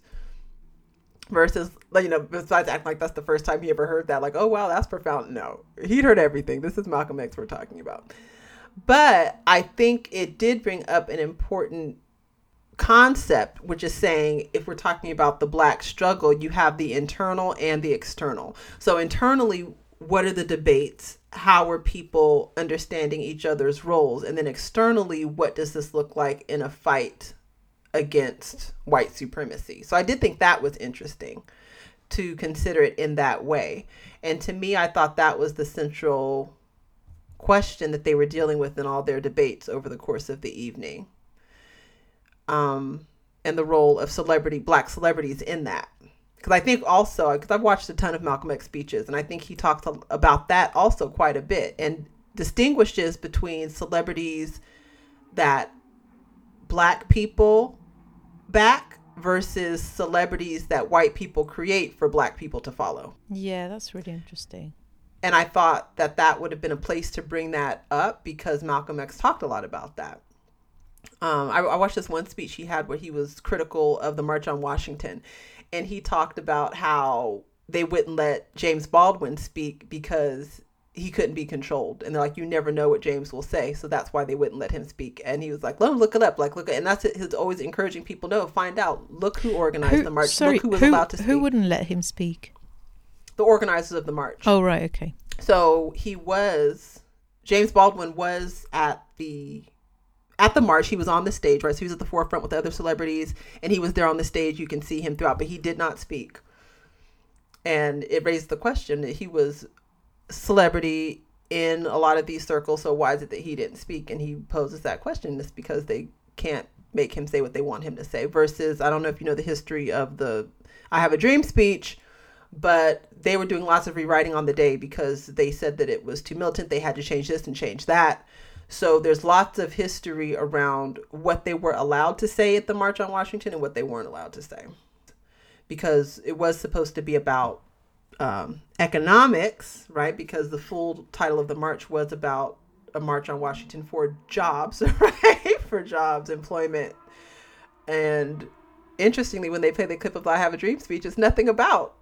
Versus, you know, besides acting like that's the first time he ever heard that, like, oh, wow, that's profound. No, he'd heard everything. This is Malcolm X we're talking about. But I think it did bring up an important concept, which is saying if we're talking about the black struggle, you have the internal and the external. So, internally, what are the debates? How are people understanding each other's roles? And then externally, what does this look like in a fight against white supremacy? So, I did think that was interesting to consider it in that way. And to me, I thought that was the central question that they were dealing with in all their debates over the course of the evening um, and the role of celebrity, black celebrities in that. Because I think also, because I've watched a ton of Malcolm X speeches, and I think he talks a- about that also quite a bit and distinguishes between celebrities that black people back versus celebrities that white people create for black people to follow. Yeah, that's really interesting. And I thought that that would have been a place to bring that up because Malcolm X talked a lot about that. Um, I, I watched this one speech he had where he was critical of the March on Washington, and he talked about how they wouldn't let James Baldwin speak because he couldn't be controlled, and they're like, you never know what James will say, so that's why they wouldn't let him speak. And he was like, let him look it up, like look, and that's it, his always encouraging people know, find out, look who organized the march, sorry, look who was who, allowed to speak, who wouldn't let him speak? the organizers of the march. Oh, right, okay. So he was James Baldwin was at the at the march. He was on the stage, right? So he was at the forefront with the other celebrities, and he was there on the stage. You can see him throughout, but he did not speak. And it raised the question that he was celebrity in a lot of these circles. So why is it that he didn't speak? And he poses that question. It's because they can't make him say what they want him to say. Versus, I don't know if you know the history of the "I Have a Dream" speech but they were doing lots of rewriting on the day because they said that it was too militant. They had to change this and change that. So there's lots of history around what they were allowed to say at the March on Washington and what they weren't allowed to say. Because it was supposed to be about um, economics, right? Because the full title of the march was about a march on Washington for jobs, <laughs> right? for jobs, employment. And interestingly, when they play the clip of I Have a Dream speech, it's nothing about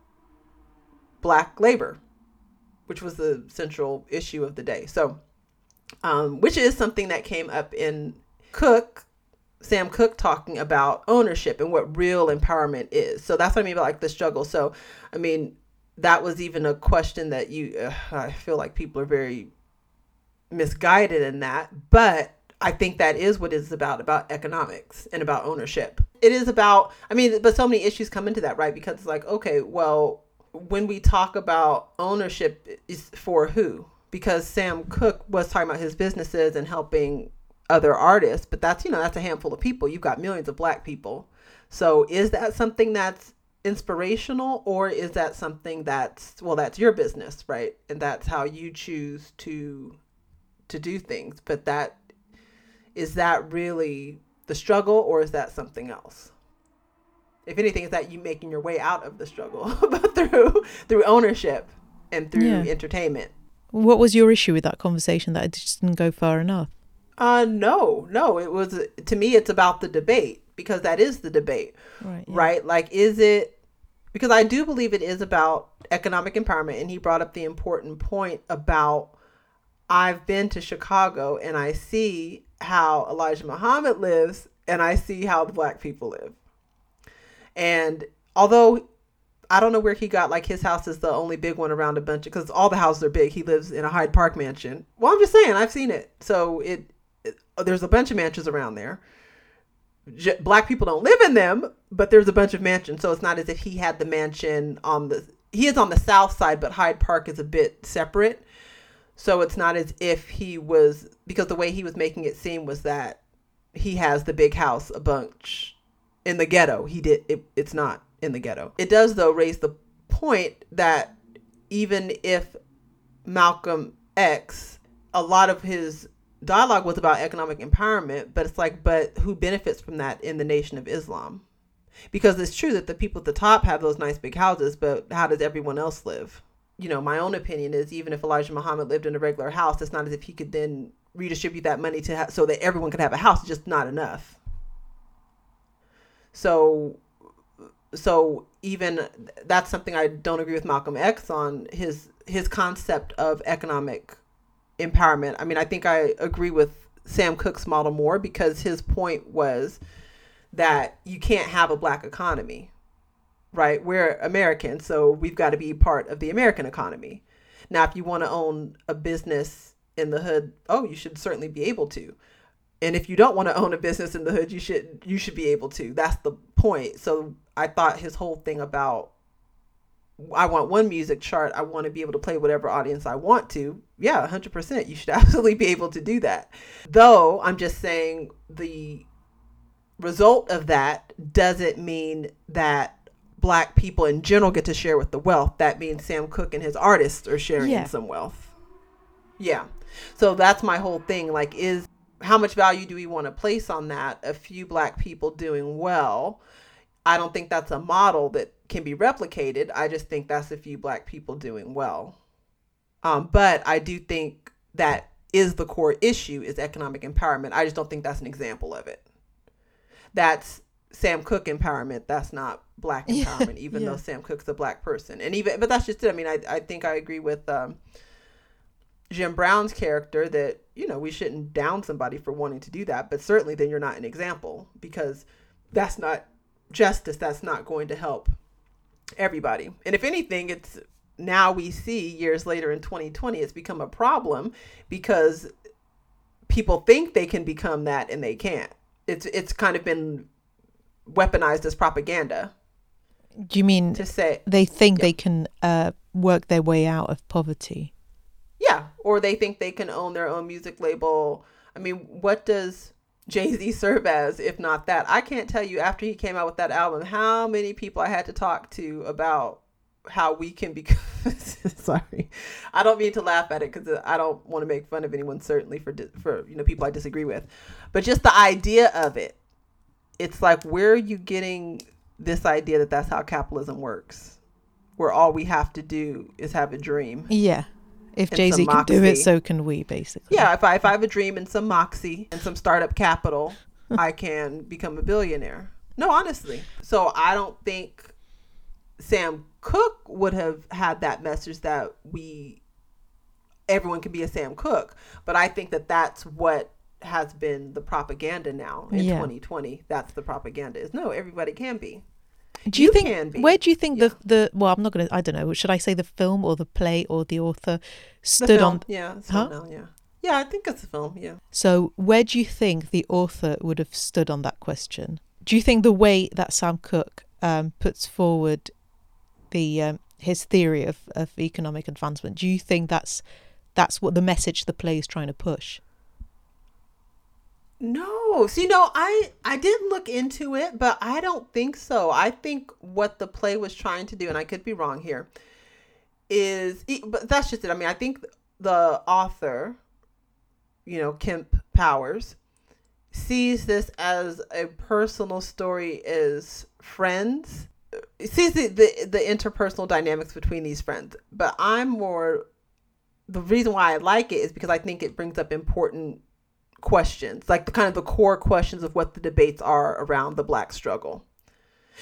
black labor, which was the central issue of the day. So, um, which is something that came up in Cooke, Sam Cooke talking about ownership and what real empowerment is. So that's what I mean by like the struggle. So, I mean, that was even a question that you, uh, I feel like people are very misguided in that, but I think that is what it's about about economics and about ownership. It is about, I mean, but so many issues come into that, right? Because it's like, okay, well, when we talk about ownership is for who because sam cooke was talking about his businesses and helping other artists but that's you know that's a handful of people. You've got millions of black people. So is that something that's inspirational or is that something that's well that's your business right? And that's how you choose to to do things. But that is that really the struggle or is that something else? If anything is that you making your way out of the struggle <laughs> but through through ownership and through Yeah. entertainment What was your issue with that conversation that it just didn't go far enough? uh no no it was to me it's about the debate because that is the debate Right. yeah. right? Like, is it because I do believe it is about economic empowerment, and he brought up the important point about I've been to Chicago and I see how Elijah Muhammad lives, and I see how the black people live. And although I don't know where he got like his house is the only big one around a bunch of because all the houses are big. He lives in a Hyde Park mansion. Well, I'm just saying I've seen it. So it, it uh, there's a bunch of mansions around there j- black people don't live in them, but there's a bunch of mansions. So it's not as if he had the mansion on the he is on the south side, but Hyde Park is a bit separate. So it's not as if he was because the way he was making it seem was that he has the big house a bunch in the ghetto. He did it, it's not in the ghetto. It does though raise the point that even if Malcolm X a lot of his dialogue was about economic empowerment, but it's like, but who benefits from that in the Nation of Islam? Because it's true that the people at the top have those nice big houses, but how does everyone else live? You know, my own opinion is even if Elijah Muhammad lived in a regular house, it's not as if he could then redistribute that money to ha- so that everyone could have a house. It's just not enough. So, so even that's something I don't agree with Malcolm X on his his concept of economic empowerment. I mean, I think I agree with Sam Cooke's model more because his point was that you can't have a black economy, right? We're American, so we've got to be part of the American economy. Now, if you want to own a business in the hood, oh, you should certainly be able to. And if you don't want to own a business in the hood, you should you should be able to. That's the point. So I thought his whole thing about I want one music chart. I want to be able to play whatever audience I want to. Yeah, 100%. You should <laughs> absolutely be able to do that. Though I'm just saying the result of that doesn't mean that black people in general get to share with the wealth. That means Sam Cooke and his artists are sharing Yeah. some wealth. Yeah. So that's my whole thing. Like, is how much value do we want to place on that? A few black people doing well. I don't think that's a model that can be replicated. I just think that's a few black people doing well. Um, but I do think that is the core issue is economic empowerment. I just don't think that's an example of it. That's Sam Cooke empowerment. That's not black <laughs> empowerment, even yeah. though Sam Cooke's a black person. And even, but that's just it. I mean, I, I think I agree with um, Jim Brown's character that, you know, we shouldn't down somebody for wanting to do that, but certainly then you're not an example because that's not justice. That's not going to help everybody. And if anything, it's now we see years later in 2020, it's become a problem because people think they can become that and they can't. It's it's kind of been weaponized as propaganda Do you mean to say they think Yeah. they can uh, work their way out of poverty? Yeah, or they think they can own their own music label. I mean, what does Jay Z serve as if not that? I can't tell you after he came out with that album how many people I had to talk to about how we can become. <laughs> Sorry, I don't mean to laugh at it because I don't want to make fun of anyone. Certainly for for you know people I disagree with, but just the idea of it. It's like where are you getting this idea that that's how capitalism works, where all we have to do is have a dream. Yeah. If Jay Z can do it, so can we, basically. Yeah, if I if I have a dream and some moxie and some startup capital, I <laughs> can become a billionaire. No, honestly. So I don't think Sam Cooke would have had that message that we everyone can be a Sam Cooke. but I think that that's what has been the propaganda now in Yeah. 2020. That's the propaganda is no, everybody can be. Do you, You think? can be. Where do you think Yeah. the the? Well, I'm not gonna. I don't know. Should I say the film or the play or the author The stood film, on? yeah, Huh? now, yeah. Yeah, I think it's a film, yeah. So, where do you think the author would have stood on that question? Do you think the way that Sam Cooke um, puts forward the um, his theory of, of economic advancement, do you think that's that's what the message the play is trying to push? No, see, no, I I did look into it, but I don't think so. I think what the play was trying to do, and I could be wrong here, is but that's just it. I mean, I think the author, you know, Kemp Powers, sees this as a personal story as friends sees the, the the interpersonal dynamics between these friends but i'm more the reason why i like it is because i think it brings up important questions like the kind of the core questions of what the debates are around the black struggle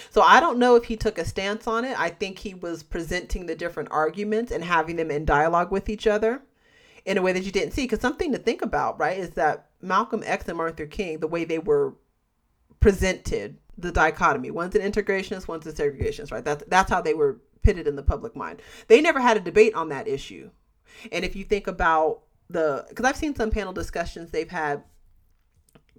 so i don't know if he took a stance on it i think he was presenting the different arguments and having them in dialogue with each other in a way that you didn't see because something to think about right is that malcolm x and martin luther king the way they were presented the dichotomy. One's an integrationist, one's a segregationist, right? That's that's how they were pitted in the public mind. They never had a debate on that issue. And if you think about the because I've seen some panel discussions they've had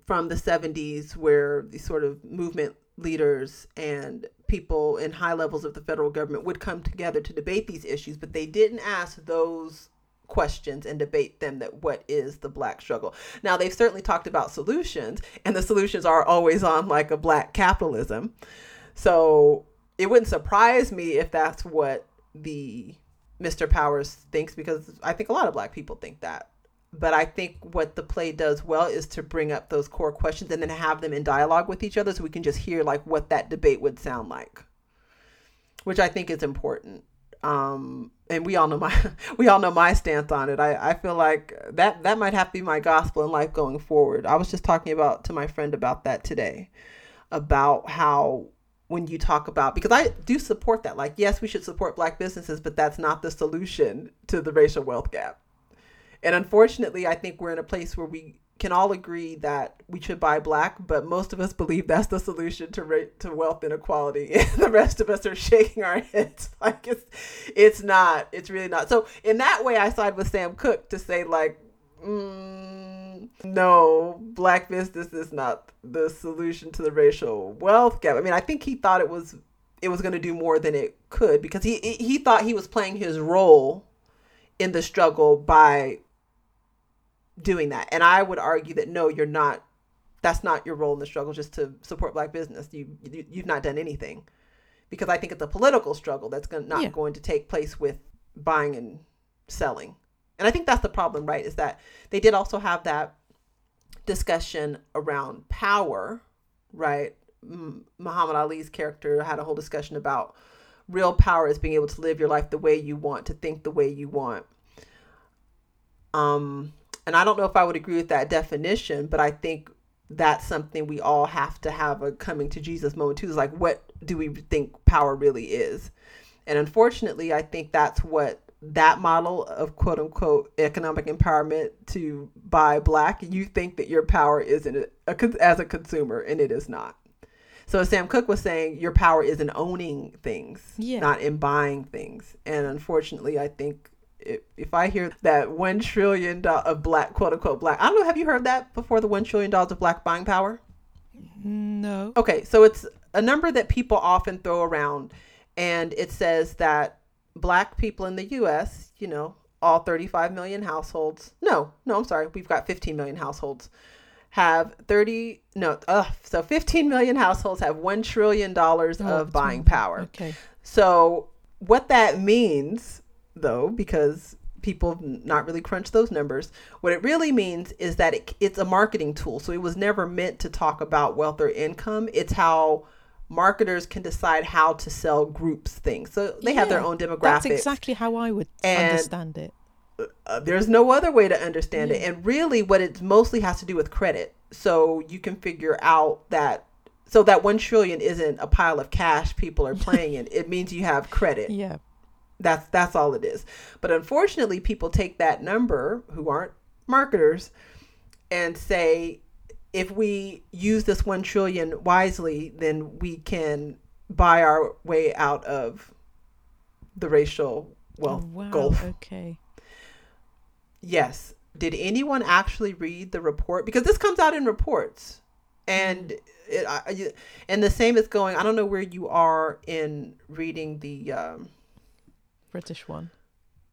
from the 70s where these sort of movement leaders and people in high levels of the federal government would come together to debate these issues, but they didn't ask those questions and debate them that what is the black struggle. Now they've certainly talked about solutions and the solutions are always on like a black capitalism. So it wouldn't surprise me if that's what the mr powers thinks because i think a lot of black people think that but i think what the play does well is to bring up those core questions and then have them in dialogue with each other so we can just hear like what that debate would sound like which i think is important um, and we all know my <laughs> we all know my stance on it. I, I feel like that that might have to be my gospel in life going forward. I was just talking about to my friend about that today, about how when you talk about because I do support that. Like, yes, we should support black businesses, but that's not the solution to the racial wealth gap. And unfortunately, I think we're in a place where we can all agree that we should buy black, but most of us believe that's the solution to to wealth inequality. <laughs> And the rest of us are shaking our heads <laughs> like it's it's not. It's really not. So in that way, I side with Sam Cooke to say like, mm, no, black business is not the solution to the racial wealth gap. I mean, I think he thought it was it was going to do more than it could because he he thought he was playing his role in the struggle by doing that. And I would argue that no, you're not. That's not your role in the struggle. Just to support black business, you, you you've not done anything, because I think it's a political struggle that's going not yeah. going to take place with buying and selling. And I think that's the problem, right? Is that they did also have that discussion around power, right? Muhammad Ali's character had a whole discussion about real power is being able to live your life the way you want, to think the way you want. Um, and I don't know if I would agree with that definition, but I think that's something we all have to have a coming to Jesus moment too. Is like, what do we think power really is? And unfortunately, I think that's what that model of quote unquote economic empowerment to buy black, you think that your power isn't a, a, as a consumer, and it is not. So Sam Cooke was saying your power is in owning things, yeah. not in buying things. And unfortunately, I think if, if I hear that one trillion dollars of black quote unquote black, I don't know. Have you heard that before? The one trillion dollars of black buying power. No. Okay, so it's a number that people often throw around, and it says that black people in the U.S. You know, all 35 million households. No, no, I'm sorry. We've got 15 million households. Have 30 no, uh, so 15 million households have one trillion dollars oh, of buying power. Okay. So what that means though, because people not really crunch those numbers. What it really means is that it, it's a marketing tool. So it was never meant to talk about wealth or income. It's how marketers can decide how to sell groups things. So they yeah, have their own demographics. That's exactly how I would and, understand it. Uh, there's no other way to understand yeah. it. And really, what it mostly has to do with credit. So you can figure out that. So that one trillion isn't a pile of cash people are <laughs> playing in. It means you have credit. Yeah. That's that's all it is. But unfortunately, people take that number who aren't marketers and say if we use this 1 trillion wisely, then we can buy our way out of the racial wealth oh, wow. gulf. Okay. Yes. Did anyone actually read the report? Because this comes out in reports, and it, I, and the same is going. I don't know where you are in reading the um, British one.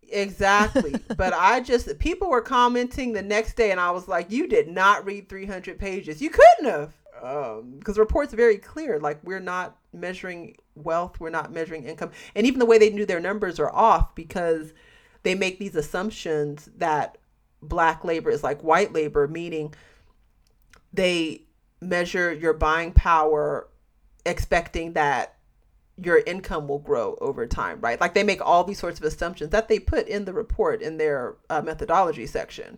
Exactly. but I just people were commenting the next day, and I was like, "You did not read 300 pages. You couldn't have." because um, reports very clear like we're not measuring wealth we're not measuring income and even the way they knew their numbers are off because they make these assumptions that black labor is like white labor meaning they measure your buying power expecting that your income will grow over time, right? Like they make all these sorts of assumptions that they put in the report in their uh, methodology section.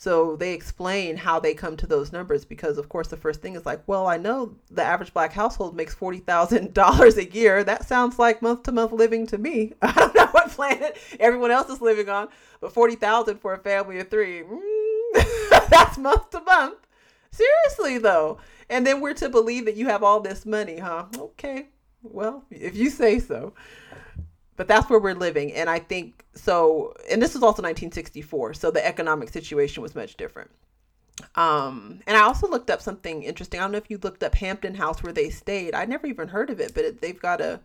So they explain how they come to those numbers because, of course, the first thing is like, well, I know the average black household makes forty thousand dollars a year. That sounds like month to month living to me. <laughs> I don't know what planet everyone else is living on, but forty thousand for a family of three, mm, <laughs> that's month to month. Seriously though, and then we're to believe that you have all this money, huh? Okay, well, if you say so. But that's where we're living. And I think so. And this was also 1964. So the economic situation was much different. Um, and I also looked up something interesting. I don't know if you looked up Hampton House where they stayed. I never even heard of it, but it, they've got a,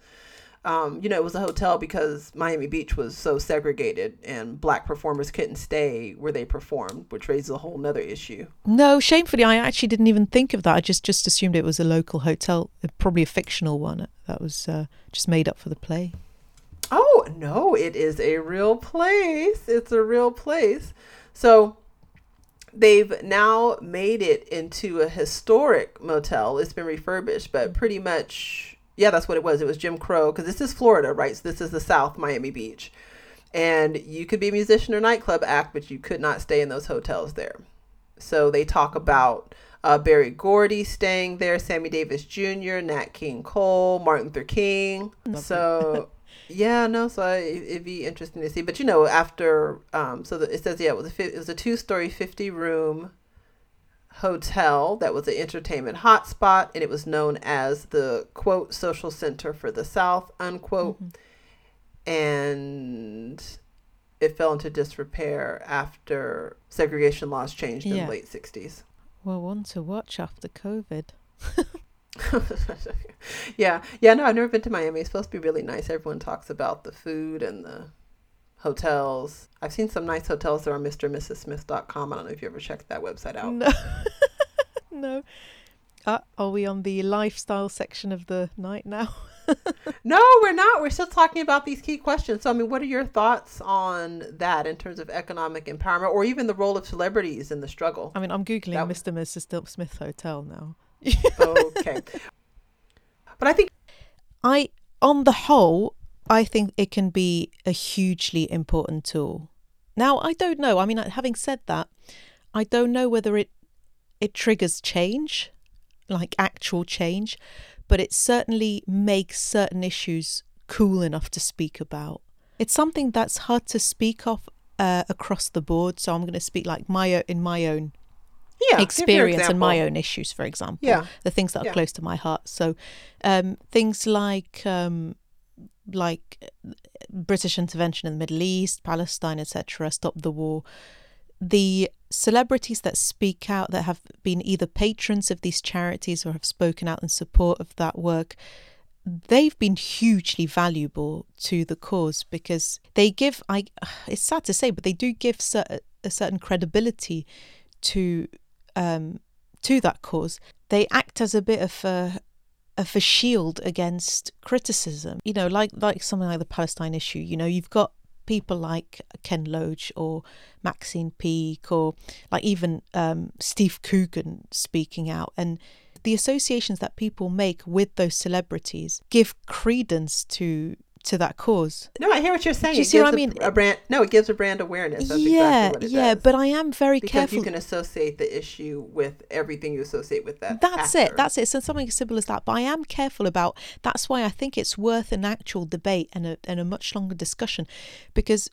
um, you know, it was a hotel because Miami Beach was so segregated and black performers couldn't stay where they performed, which raises a whole nother issue. No, shamefully, I actually didn't even think of that. I just just assumed it was a local hotel, probably a fictional one that was uh, just made up for the play. Oh no, it is a real place. It's a real place. So they've now made it into a historic motel. It's been refurbished, but pretty much yeah, that's what it was. It was Jim Crow because this is Florida, right? So this is the South Miami Beach. And you could be a musician or nightclub act, but you could not stay in those hotels there. So they talk about uh, Berry Gordy staying there, Sammy Davis Jr., Nat King Cole, Martin Luther King. So, <laughs> yeah, no, so I, it'd be interesting to see. But you know, after um, so the, it says yeah, it was a it was a two story, fifty room hotel that was an entertainment hotspot and it was known as the quote social center for the south unquote. Mm-hmm. and it fell into disrepair after segregation laws changed yeah. in the late 60s well one to watch after covid. <laughs> Yeah. Yeah no i've never been to miami. It's supposed to be really nice. Everyone talks about the food and the hotels. I've seen some nice hotels there on mrmrssmith.com. I don't know if you ever checked that website out. No. <laughs> no. Uh, are we on the lifestyle section of the night now? <laughs> no, we're not. We're still talking about these key questions. So, I mean, what are your thoughts on that in terms of economic empowerment or even the role of celebrities in the struggle? I mean, I'm Googling that... Mr. and Mrs. Smith Hotel now. <laughs> okay. But I think. I, on the whole, I think it can be a hugely important tool. Now, I don't know. I mean, having said that, I don't know whether it it triggers change, like actual change, but it certainly makes certain issues cool enough to speak about. It's something that's hard to speak of uh, across the board. So I'm going to speak like my in my own yeah, experience and my own issues, for example. Yeah. The things that are yeah. close to my heart. So um, things like um, like British intervention in the Middle East, Palestine, etc., stop the war. The celebrities that speak out, that have been either patrons of these charities or have spoken out in support of that work, they've been hugely valuable to the cause because they give. I it's sad to say, but they do give a certain credibility to um, to that cause. They act as a bit of a of a shield against criticism. You know, like like something like the Palestine issue. You know, you've got people like Ken Loach or Maxine Peake or like even um, Steve Coogan speaking out and the associations that people make with those celebrities give credence to to that cause. No, I hear what you're saying. Do you see what I mean? A, a, brand. No, it gives a brand awareness. That's yeah, exactly yeah. Does. But I am very because careful. you can associate the issue with everything you associate with that. That's actor. it. That's it. So something as simple as that. But I am careful about. That's why I think it's worth an actual debate and a and a much longer discussion, because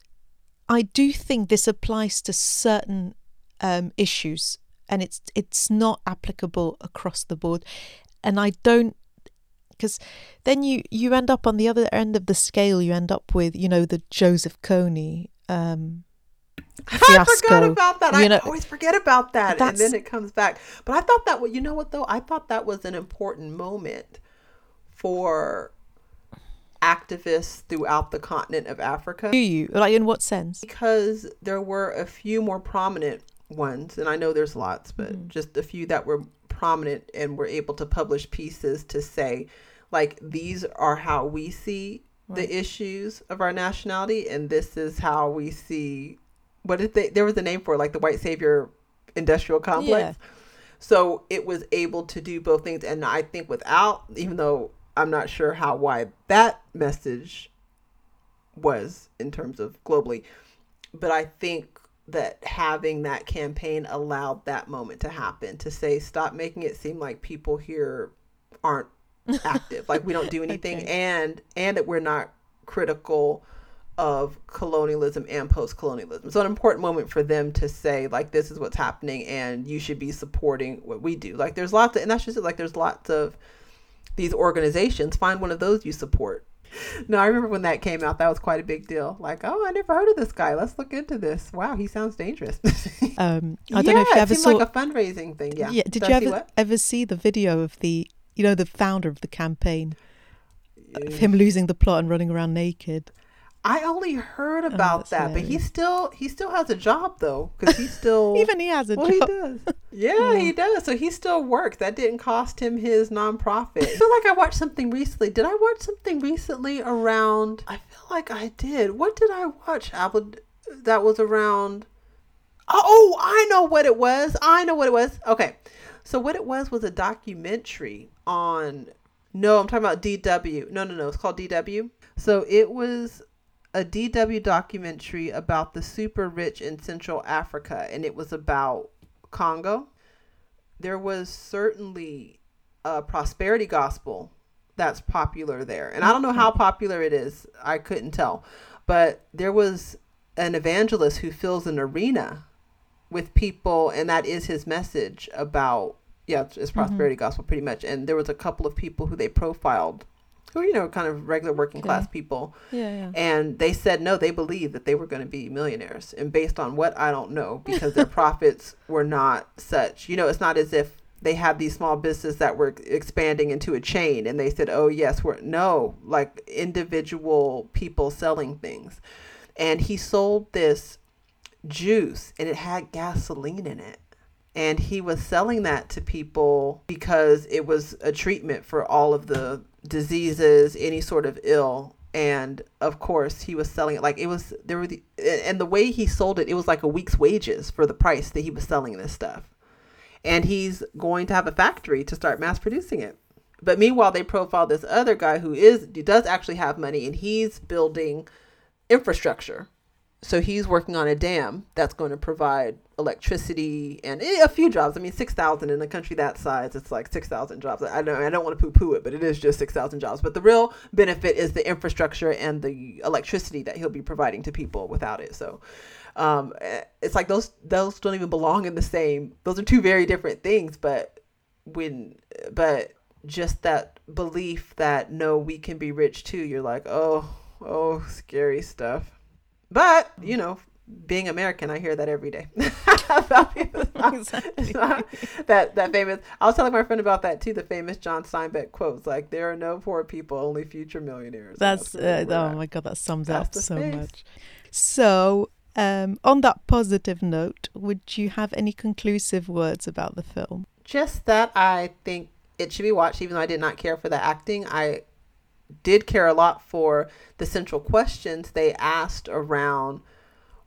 I do think this applies to certain um, issues, and it's it's not applicable across the board. And I don't because then you you end up on the other end of the scale. You end up with you know the Joseph Kony. Um, fiasco. I forgot about that. You know, I always forget about that, and then it comes back. But I thought that you know what though, I thought that was an important moment for activists throughout the continent of Africa. Do you? Like, in what sense? Because there were a few more prominent ones, and I know there's lots, but mm. just a few that were prominent and were able to publish pieces to say, like, these are how we see right. the issues of our nationality, and this is how we see what did they there was a name for it, like the white savior industrial complex. Yeah. So it was able to do both things. And I think without, even though I'm not sure how wide that message was in terms of globally, but I think that having that campaign allowed that moment to happen to say, stop making it seem like people here aren't active, like we don't do <laughs> anything, okay. and and that we're not critical of colonialism and post-colonialism. So an important moment for them to say like this is what's happening and you should be supporting what we do. Like there's lots of and that's just it, like there's lots of these organizations. Find one of those you support. No, I remember when that came out, that was quite a big deal. Like, oh, I never heard of this guy. Let's look into this. Wow, he sounds dangerous. um, I don't yeah, know if you ever saw like a fundraising thing. Yeah. Yeah. Did you ever ever see the video of the you know the founder of the campaign of him losing the plot and running around naked? I only heard oh, about oh, that, hilarious. but he still he still has a job though because he still <laughs> even he has a well, job. He does. <laughs> Yeah, yeah, he does. So he still works. That didn't cost him his nonprofit. I feel like I watched something recently. Did I watch something recently around? I feel like I did. What did I watch? Apple that was around. Oh, I know what it was. I know what it was. Okay, so what it was was a documentary on. No, I'm talking about DW. No, no, no. It's called DW. So it was a DW documentary about the super rich in Central Africa, and it was about Congo. There was certainly a prosperity gospel that's popular there. And I don't know how popular it is, I couldn't tell. But there was an evangelist who fills an arena with people, and that is his message about, yeah, it's, it's prosperity mm-hmm. gospel pretty much. And there was a couple of people who they profiled who you know kind of regular working class people. Yeah, yeah. And they said no they believed that they were going to be millionaires. And based on what i don't know because their <laughs> profits were not such you know it's not as if they had these small businesses that were expanding into a chain and they said oh yes we're no like individual people selling things. And he sold this juice and it had gasoline in it and he was selling that to people because it was a treatment for all of the diseases, any sort of ill. And of course, he was selling it like it was there were the and the way he sold it, it was like a week's wages for the price that he was selling this stuff. And he's going to have a factory to start mass producing it. But meanwhile, they profile this other guy who is does actually have money and he's building infrastructure so he's working on a dam that's going to provide electricity and a few jobs. I mean, six thousand in a country that size, it's like six thousand jobs. I don't, I don't want to poo-poo it, but it is just six thousand jobs. But the real benefit is the infrastructure and the electricity that he'll be providing to people without it. So, um, it's like those those don't even belong in the same. Those are two very different things. But when, but just that belief that no, we can be rich too. You're like, oh, oh, scary stuff. But you know, being American, I hear that every day. <laughs> <laughs> exactly. <laughs> that that famous. I was telling my friend about that too. The famous John Steinbeck quotes, like "There are no poor people, only future millionaires." That's, that's uh, oh my god, that sums that's up so space. much. So, um, on that positive note, would you have any conclusive words about the film? Just that I think it should be watched, even though I did not care for the acting. I did care a lot for the central questions they asked around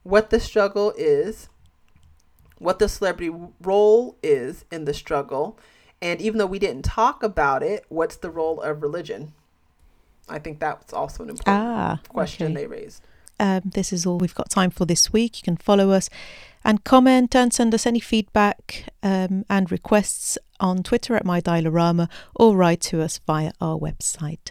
what the struggle is, what the celebrity role is in the struggle, and even though we didn't talk about it, what's the role of religion? I think that's also an important ah, question okay. they raised. Um, this is all we've got time for this week. You can follow us and comment and send us any feedback um, and requests on Twitter at MyDialorama or write to us via our website.